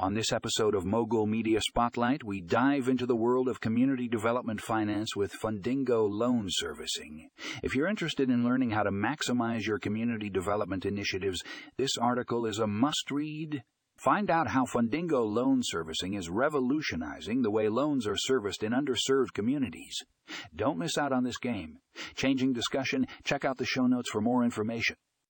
On this episode of Mogul Media Spotlight, we dive into the world of community development finance with Fundingo Loan Servicing. If you're interested in learning how to maximize your community development initiatives, this article is a must read. Find out how Fundingo Loan Servicing is revolutionizing the way loans are serviced in underserved communities. Don't miss out on this game. Changing discussion, check out the show notes for more information.